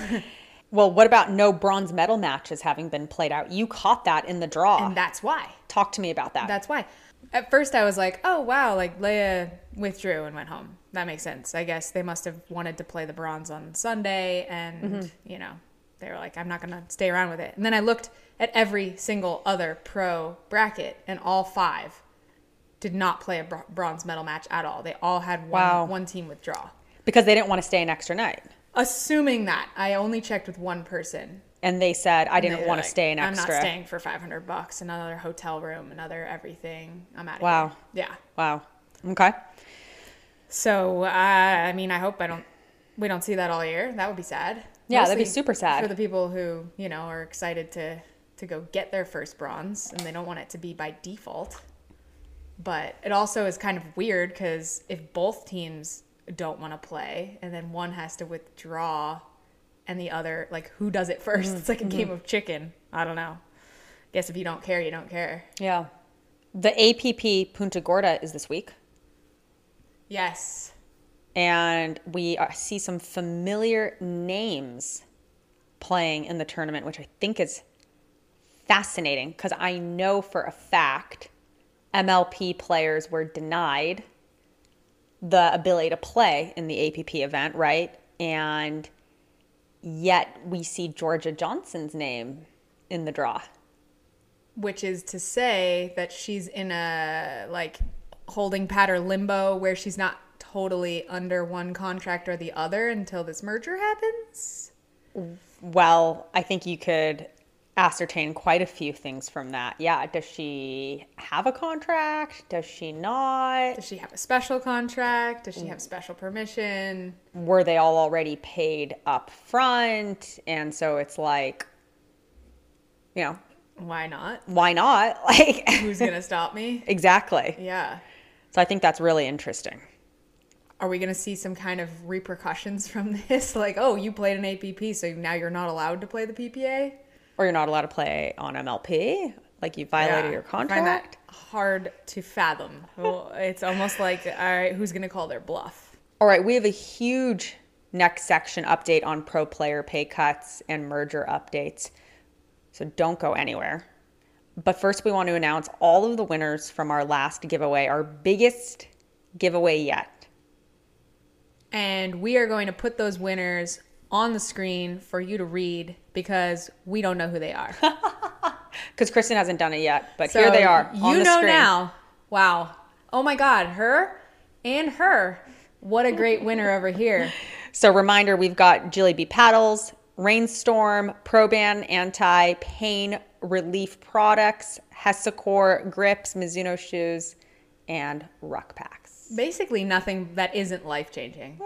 well, what about no bronze medal matches having been played out? You caught that in the draw. And that's why. Talk to me about that. That's why. At first, I was like, "Oh wow!" Like Lea withdrew and went home. That makes sense. I guess they must have wanted to play the bronze on Sunday, and Mm-hmm. you know, they were like, "I'm not gonna stay around with it." And then I looked at every single other pro bracket, and all five did not play a bronze medal match at all. They all had one Wow. one team withdraw. because they didn't want to stay an extra night. Assuming that, I only checked with one person. And they said, I didn't want to stay an extra. I'm not staying for 500 bucks, another hotel room, another everything. I'm out of Wow. here. Yeah. Wow. Okay. So uh, I mean, I hope I don't. We don't see that all year. That would be sad. Yeah, that'd be super sad. for the people who you know are excited to to go get their first bronze, and they don't want it to be by default. But it also is kind of weird because if both teams don't want to play, and then one has to withdraw, and the other like who does it 1st Mm-hmm. It's like a game of chicken. I don't know. Guess if you don't care, you don't care. Yeah. The APP Punta Gorda is this week. Yes. And we uh, see some familiar names playing in the tournament, which I think is fascinating because I know for a fact MLP players were denied the ability to play in the APP event, right? And yet we see Georgia Johnson's name in the draw. which is to say that she's in a like holding pattern limbo where she's not totally under one contract or the other until this merger happens. Well, I think you could ascertain quite a few things from that. Yeah, does she have a contract? Does she not? Does she have a special contract? Does she have special permission? Were they all already paid up front? And so it's like, you know, Why not? why not? [laughs] Like, Who's gonna [laughs] stop me? exactly. Yeah. So I think that's really interesting. Are we gonna see some kind of repercussions from [laughs] this? Like, oh, you played an APP, so now you're not allowed to play the PPA? Or you're not allowed to play on MLP. Like you violated Yeah, your contract. hard to fathom. Well, it's almost like, all right, who's gonna call their bluff? All right, we have a huge next section update on pro player pay cuts and merger updates. So don't go anywhere. But first, we want to announce all of the winners from our last giveaway, our biggest giveaway yet. And we are going to put those winners on the screen for you to read because we don't know who they are. [laughs] Because Kristin hasn't done it yet, but So here they are. You the know screen. now. Wow. Oh my God, her and her. What a great winner over here. So, reminder we've got Jilly B paddles, Rainstorm, Proban anti pain relief products, Hesacore grips, Mizuno shoes, and ruck packs. Basically, nothing that isn't life changing.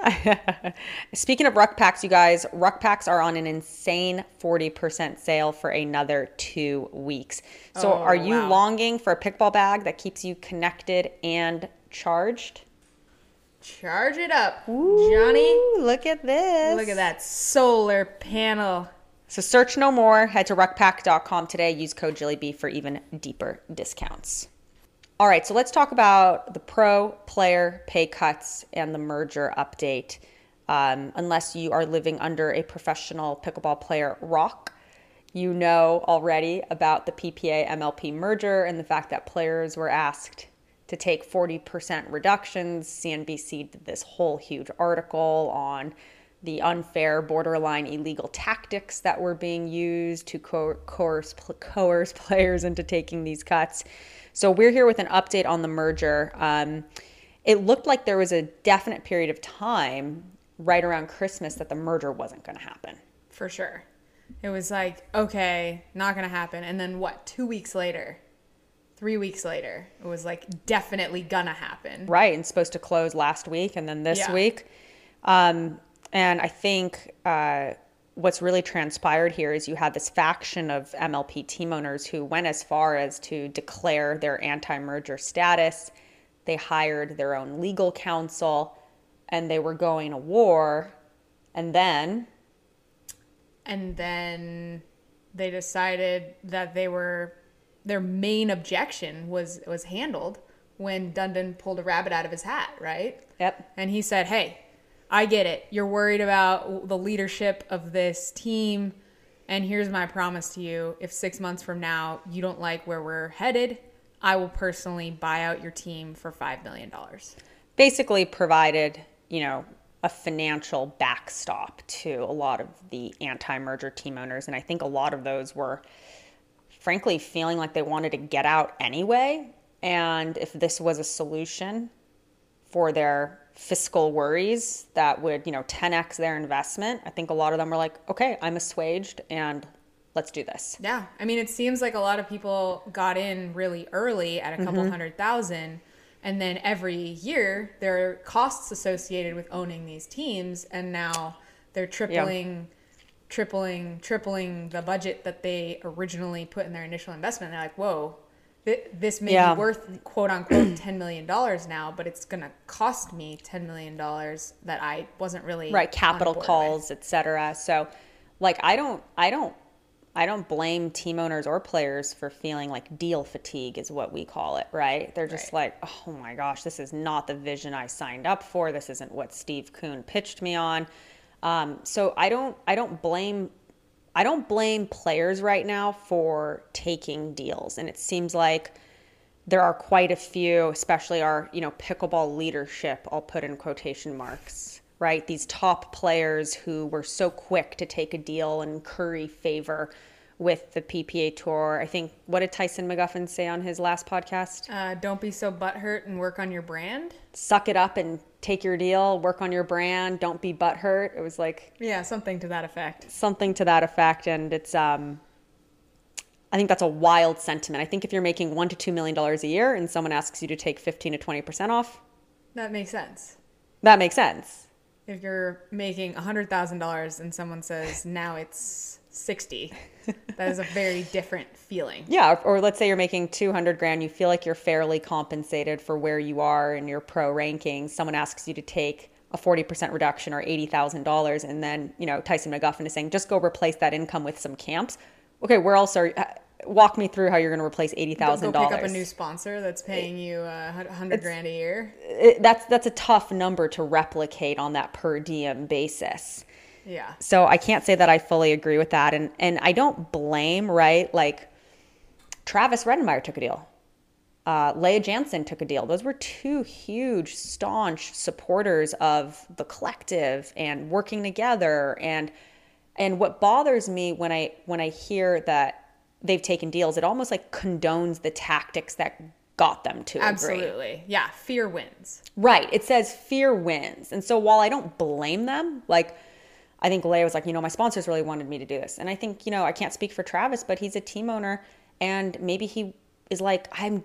[laughs] Speaking of ruck packs, you guys, ruck packs are on an insane 40% sale for another two weeks. So, Oh, are you wow. longing for a pickball bag that keeps you connected and charged? Charge it up, Johnny. Look at this. Look at that solar panel. So search no more. Head to ruckpack.com today. Use code JillyB for even deeper discounts. All right, so let's talk about the pro player pay cuts and the merger update. Um, unless you are living under a professional pickleball player rock, you know already about the PPA MLP merger and the fact that players were asked to take 40% reductions. CNBC did this whole huge article on the unfair, borderline illegal tactics that were being used to co- coerce, coerce [laughs] players into taking these cuts. So we're here with an update on the merger. Um, it looked like there was a definite period of time right around Christmas that the merger wasn't going to happen. For sure. It was like, okay, not going to happen. And then what, two weeks later, three weeks later, it was like definitely gonna happen. Right, and supposed to close last week and then this Yeah. week. Um, and I think uh, what's really transpired here is you had this faction of MLP team owners who went as far as to declare their anti merger status. They hired their own legal counsel and they were going to war. And then, and then they decided that they were their main objection was was handled when Dundon pulled a rabbit out of his hat, right? yep, And he said, "Hey, I get it. You're worried about the leadership of this team, and here's my promise to you: if 6 months from now you don't like where we're headed, I will personally buy out your team for 5 million dollars." basically provided, you know, a financial backstop to a lot of the anti-merger team owners and I think a lot of those were frankly feeling like they wanted to get out anyway and if this was a solution for their fiscal worries that would, you know, 10x their investment, I think a lot of them were like, "Okay, I'm assuaged and let's do this." Yeah. I mean, it seems like a lot of people got in really early at a couple Mm-hmm. hundred thousand. And then every year there are costs associated with owning these teams. And now they're tripling, tripling, tripling the budget that they originally put in their initial investment. They're like, whoa, this may Yeah. be worth quote unquote $10 million now, but it's going to cost me $10 million that I wasn't really. right capital calls etc so like i don't i don't i don't blame team owners or players for feeling like deal fatigue is what we call it right? They're just like oh my gosh this is not the vision i signed up for. This isn't what steve kuhn pitched me on. Um, so i don't i don't blame i don't blame players right now for taking deals and it seems like there are quite a few, especially our, you know, pickleball leadership, I'll put in quotation marks, right? These top players who were so quick to take a deal and curry favor with the PPA tour. I think what did Tyson McGuffin say on his last podcast? Uh, don't be so butthurt and work on your brand. Suck it up and take your deal, work on your brand, don't be butthurt. It was like Yeah, something to that effect. something to that effect and it's um I think that's a wild sentiment. I think if you're making 1 to 2 million dollars a year and someone asks you to take 15 to 20% off, That makes sense. that makes sense. If you're making a $100,000 and someone says now it's 60, that is a very different feeling. [laughs] Yeah, or, or let's say you're making 200 grand, you feel like you're fairly compensated for where you are in your pro rankings. Someone asks you to take a 40% reduction or $80,000 and then, you know, Tyson McGuffin is saying just go replace that income with some camps. Okay, where else are uh, walk me through how you're going to replace $80,000. go pick up a new sponsor that's paying you uh, 100 grand a year. It- that's that's a tough number to replicate on that per diem basis. Yeah. So I can't say that I fully agree with that, and and I don't blame right. Like Travis Rettenmaier took a deal, uh, Lea Jansen took a deal. Those were two huge, staunch supporters of the collective and working together. And and what bothers me when I when I hear that they've taken deals, it almost like condones the tactics that got them to agree. Absolutely. Yeah. Fear wins. Right. It says fear wins. And so while I don't blame them, like I think Lea was like, you know, my sponsors really wanted me to do this. And I think, you know, I can't speak for Travis, but he's a team owner and maybe he is like, I'm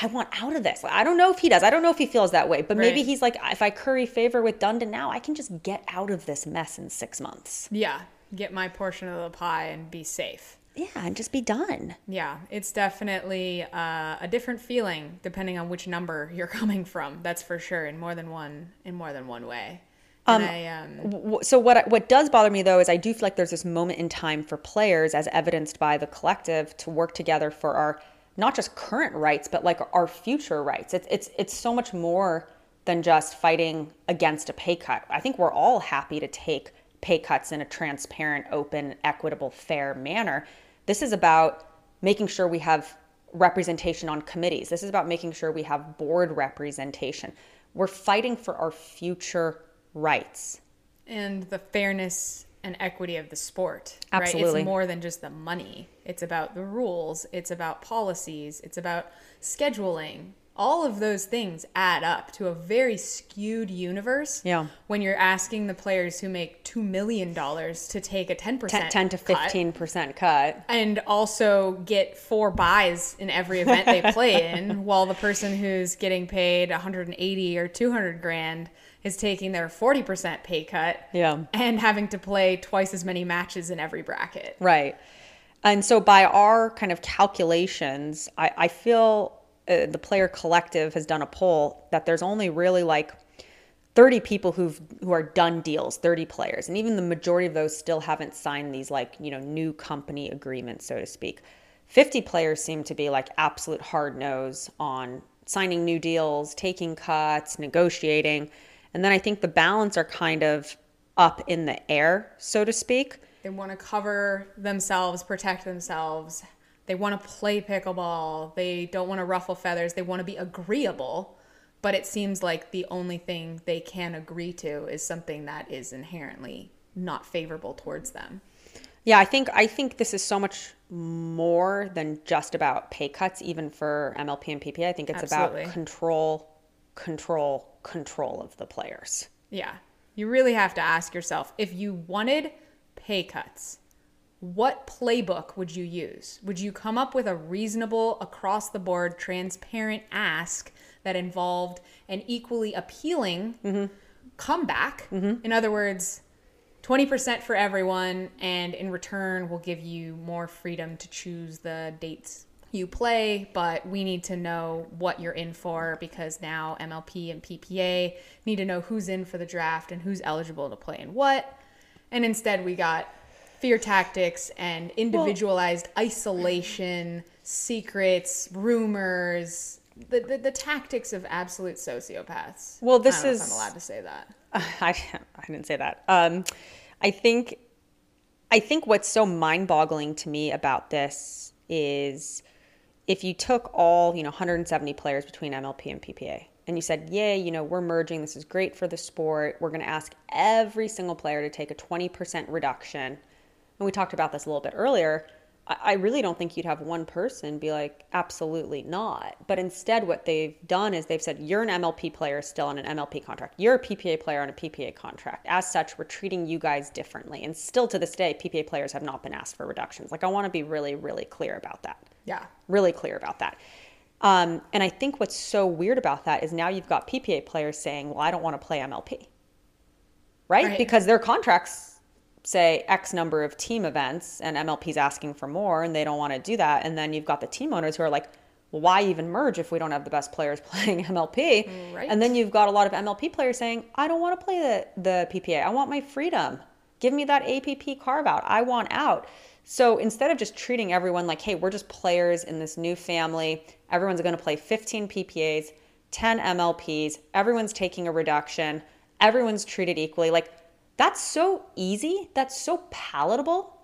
I want out of this. I don't know if he does. I don't know if he feels that way, but maybe he's like, if I curry favor with Dundon now, I can just get out of this mess in six months. Yeah. Get my portion of the pie and be safe. Yeah, and just be done. Yeah, it's definitely uh, a different feeling depending on which number you're [laughs] coming from. That's for sure, in more than one in more than one way. And I, um, so what what does bother me though is I do feel like there's this moment in time for players as evidenced by the collective to work together for our not just current rights but like our future rights. It's it's it's so much more than just fighting against a pay cut. I think we're all happy to take pay cuts in a transparent open equitable fair manner. This is about making sure we have representation on committees. This is about making sure we have board representation. We're fighting for our future rights and the fairness and equity of the sport. Absolutely. Right? It's more than just the money. It's about the rules. It's about policies. It's about scheduling. all of those things add up to a very skewed universe. Yeah. When you're asking the players who make $2 million to take a 10%, 10, 10 to 15% cut. and also get four buys in every event they play in, [laughs] while the person who's getting paid 180 or 200 grand is taking their 40% pay cut Yeah. and having to play twice as many matches in every bracket. Right. And so, by our kind of calculations, I, I feel uh, the player collective has done a poll that there's only really like 30 people who've who are done deals 30 players and even the majority of those still haven't signed these like you know new company agreements so to speak 50 players seem to be like absolute hard nose on signing new deals taking cuts negotiating and then i think the balance are kind of up in the air so to speak They want to cover themselves, protect themselves. They want to play pickleball. They don't want to ruffle feathers. They want to be agreeable. But it seems like the only thing they can agree to is something that is inherently not favorable towards them. Yeah, I think I think this is so much more than just about pay cuts, even for MLP and PPA. I think it's Absolutely. about control, control, control of the players. Yeah. You really have to ask yourself if you wanted pay cuts, what playbook would you use? Would you come up with a reasonable, across the board, transparent ask that involved an equally appealing comeback? Mm-hmm. In other words, 20% for everyone, and in return, we'll give you more freedom to choose the dates you play, but we need to know what you're in for because now MLP and PPA need to know who's in for the draft and who's eligible to play and what. And instead, we got fear tactics and individualized isolation, secrets, rumors, the, the, the tactics of absolute sociopaths. Well, this I don't know if is- I'm allowed to say that. [laughs] I, I didn't say that. Um, I think I think what's so mind-boggling to me about this is if you took all you know 170 players between MLP and PPA and you said, "Yay, you know we're merging. This is great for the sport. We're going to ask every single player to take a 20% reduction." And we talked about this a little bit earlier. I really don't think you'd have one person be like, absolutely not. But instead, what they've done is they've said, you're an MLP player still on an MLP contract. You're a PPA player on a PPA contract. As such, we're treating you guys differently. And still to this day, PPA players have not been asked for reductions. Like, I want to be really, really clear about that. Yeah. Really clear about that. Um, and I think what's so weird about that is now you've got PPA players saying, well, I don't want to play MLP. Right? Right. Because their contracts say X number of team events and MLP's asking for more and they don't want to do that. And then you've got the team owners who are like, well, why even merge if we don't have the best players [laughs] playing MLP? Right. And then you've got a lot of MLP players saying, I don't want to play the, the PPA. I want my freedom. Give me that APP carve out. I want out. So instead of just treating everyone like, hey, we're just players in this new family, everyone's going to play 15 PPAs, 10 MLPs, everyone's taking a reduction, everyone's treated equally. Like, that's so easy. That's so palatable.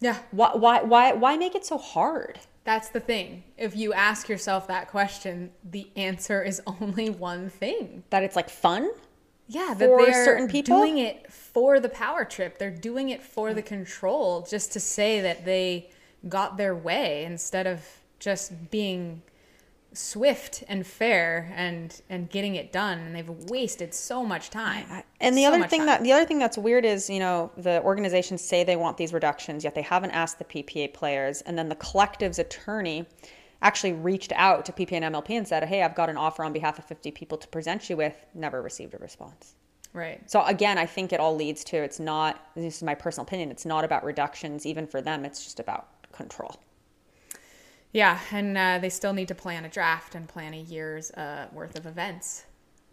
Yeah. Why, why, why, why make it so hard? That's the thing. If you ask yourself that question, the answer is [laughs] only one thing. That it's like fun? Yeah, For that they're certain people? doing it for the power trip. They're doing it for the control, just to say that they got their way instead of just being swift and fair and and getting it done. And they've wasted so much time. And the So other thing time. that the other thing that's weird is, you know, the organizations say they want these reductions, yet they haven't asked the PPA players, and then the collective's attorney actually reached out to PPA and MLP and said, "Hey, I've got an offer on behalf of 50 people to present you with." Never received a response. right. So again, I think it all leads to it's not. This is my personal opinion. It's not about reductions, even for them. It's just about control. Yeah, and uh, they still need to plan a draft and plan a year's uh, worth of events,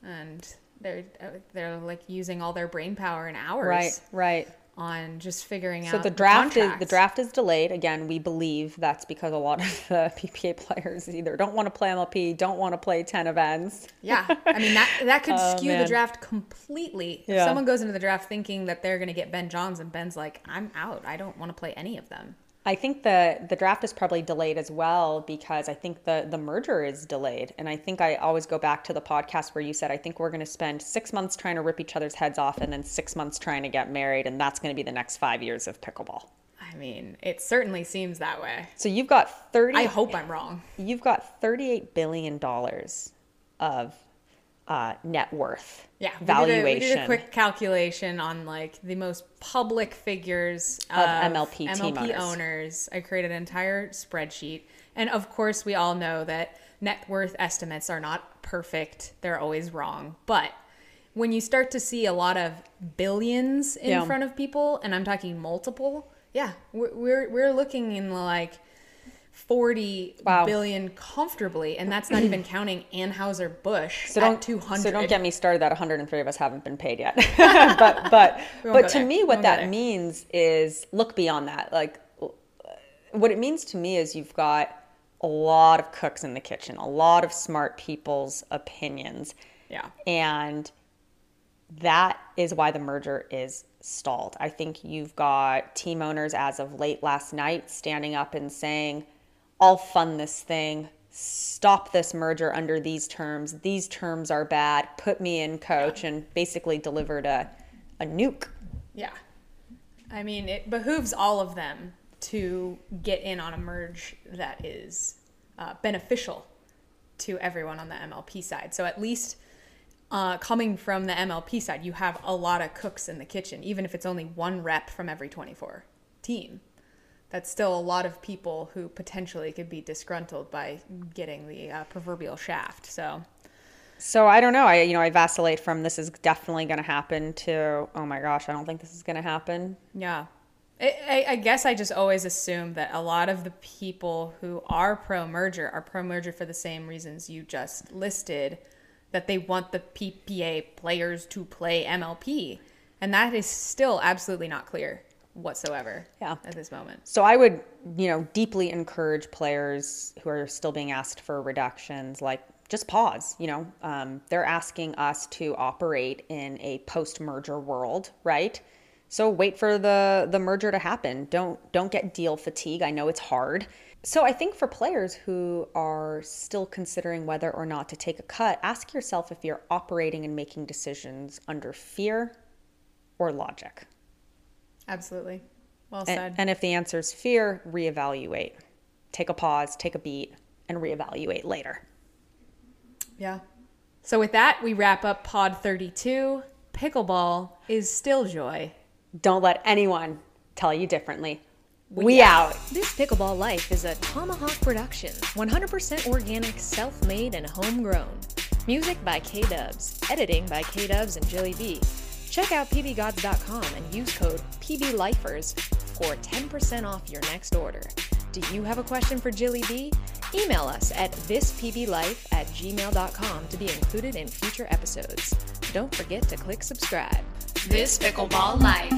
and they're uh, they're like using all their brain power and hours Right. Right. On just figuring So out So the draft is the draft is delayed. Again, we believe that's because a lot of the [laughs] PPA players either don't want to play MLP, don't want to play ten events. Yeah, I mean that that could [laughs] Oh, skew the draft completely. If someone goes into the draft thinking that they're going to get Ben Johns and Ben's like, I'm out. I don't want to play any of them. I think the the draft is probably delayed as well because I think the the merger is delayed. And I think I always go back to the podcast where you said I think we're going to spend 6 months trying to rip each other's heads off and then 6 months trying to get married and that's going to be the next 5 years of pickleball. I mean, it certainly seems that way. So you've got 30 I hope I'm wrong. you've got 38 billion dollars of uh, net worth Yeah, we did, a, valuation we did a quick calculation on like the most public figures of, MLP team MLP owners. owners. I created an entire spreadsheet, and of course, we all know that net worth estimates are not perfect; they're always wrong. But when you start to see a lot of billions in Yeah. front of people, and I'm talking multiple, yeah, we're we're, we're looking in like. Forty billion Wow. comfortably, and that's not even [clears throat] counting Anheuser Busch So at don't two hundred. So don't get me started that 103 of us haven't been paid yet. [laughs] [laughs] but but but to there. me, what that means is look beyond that. Like what it means to me is you've got a lot of cooks in the kitchen, a lot of smart people's opinions, Yeah. and that is why the merger is stalled. I think you've got team owners as of late last night standing up and saying, I'll fund this thing, stop this merger under these terms. These terms are bad. Put me in, coach, and basically delivered a, a nuke. Yeah. I mean, it behooves all of them to get in on a merge that is uh, beneficial to everyone on the MLP side. So at least uh, coming from the MLP side, you have a lot of cooks in the kitchen, even if it's only one rep from every 24 team. That's still a lot of people who potentially could be disgruntled by getting the uh, proverbial shaft. So, So I don't know. I you know I vacillate from this is definitely going to happen to oh my gosh, I don't think this is going to happen. Yeah. I, I, I guess I just always assume that a lot of the people who are pro merger are pro merger for the same reasons you just listed that they want the PPA players to play MLP. And that is still absolutely not clear whatsoever Yeah. at this moment. So I would, you know, deeply encourage players who are still being asked for reductions, like just pause. You know, um, they're asking us to operate in a post-merger world, right? So wait for the the merger to happen. Don't don't get deal fatigue. I know it's hard. So I think for players who are still considering whether or not to take a cut, ask yourself if you're operating and making decisions under fear or logic. Absolutely. Well said. and if the answer is fear, reevaluate. Take a pause, take a beat, and reevaluate later. yeah. So with that, we wrap up Pod 32. Pickleball is still joy. Don't let anyone tell you differently. We, out. This Pickleball Life is a Tomahawk production, 100% organic, self made, and homegrown. Music by K Dubs, editing by K Dubs and Jilly B. Check out pbgods.com and use code PBLifers for 10% off your next order. Do you have a question for Jilly B? Email us at thispblife at gmail.com to be included in future episodes. Don't forget to click subscribe. This pickleball life.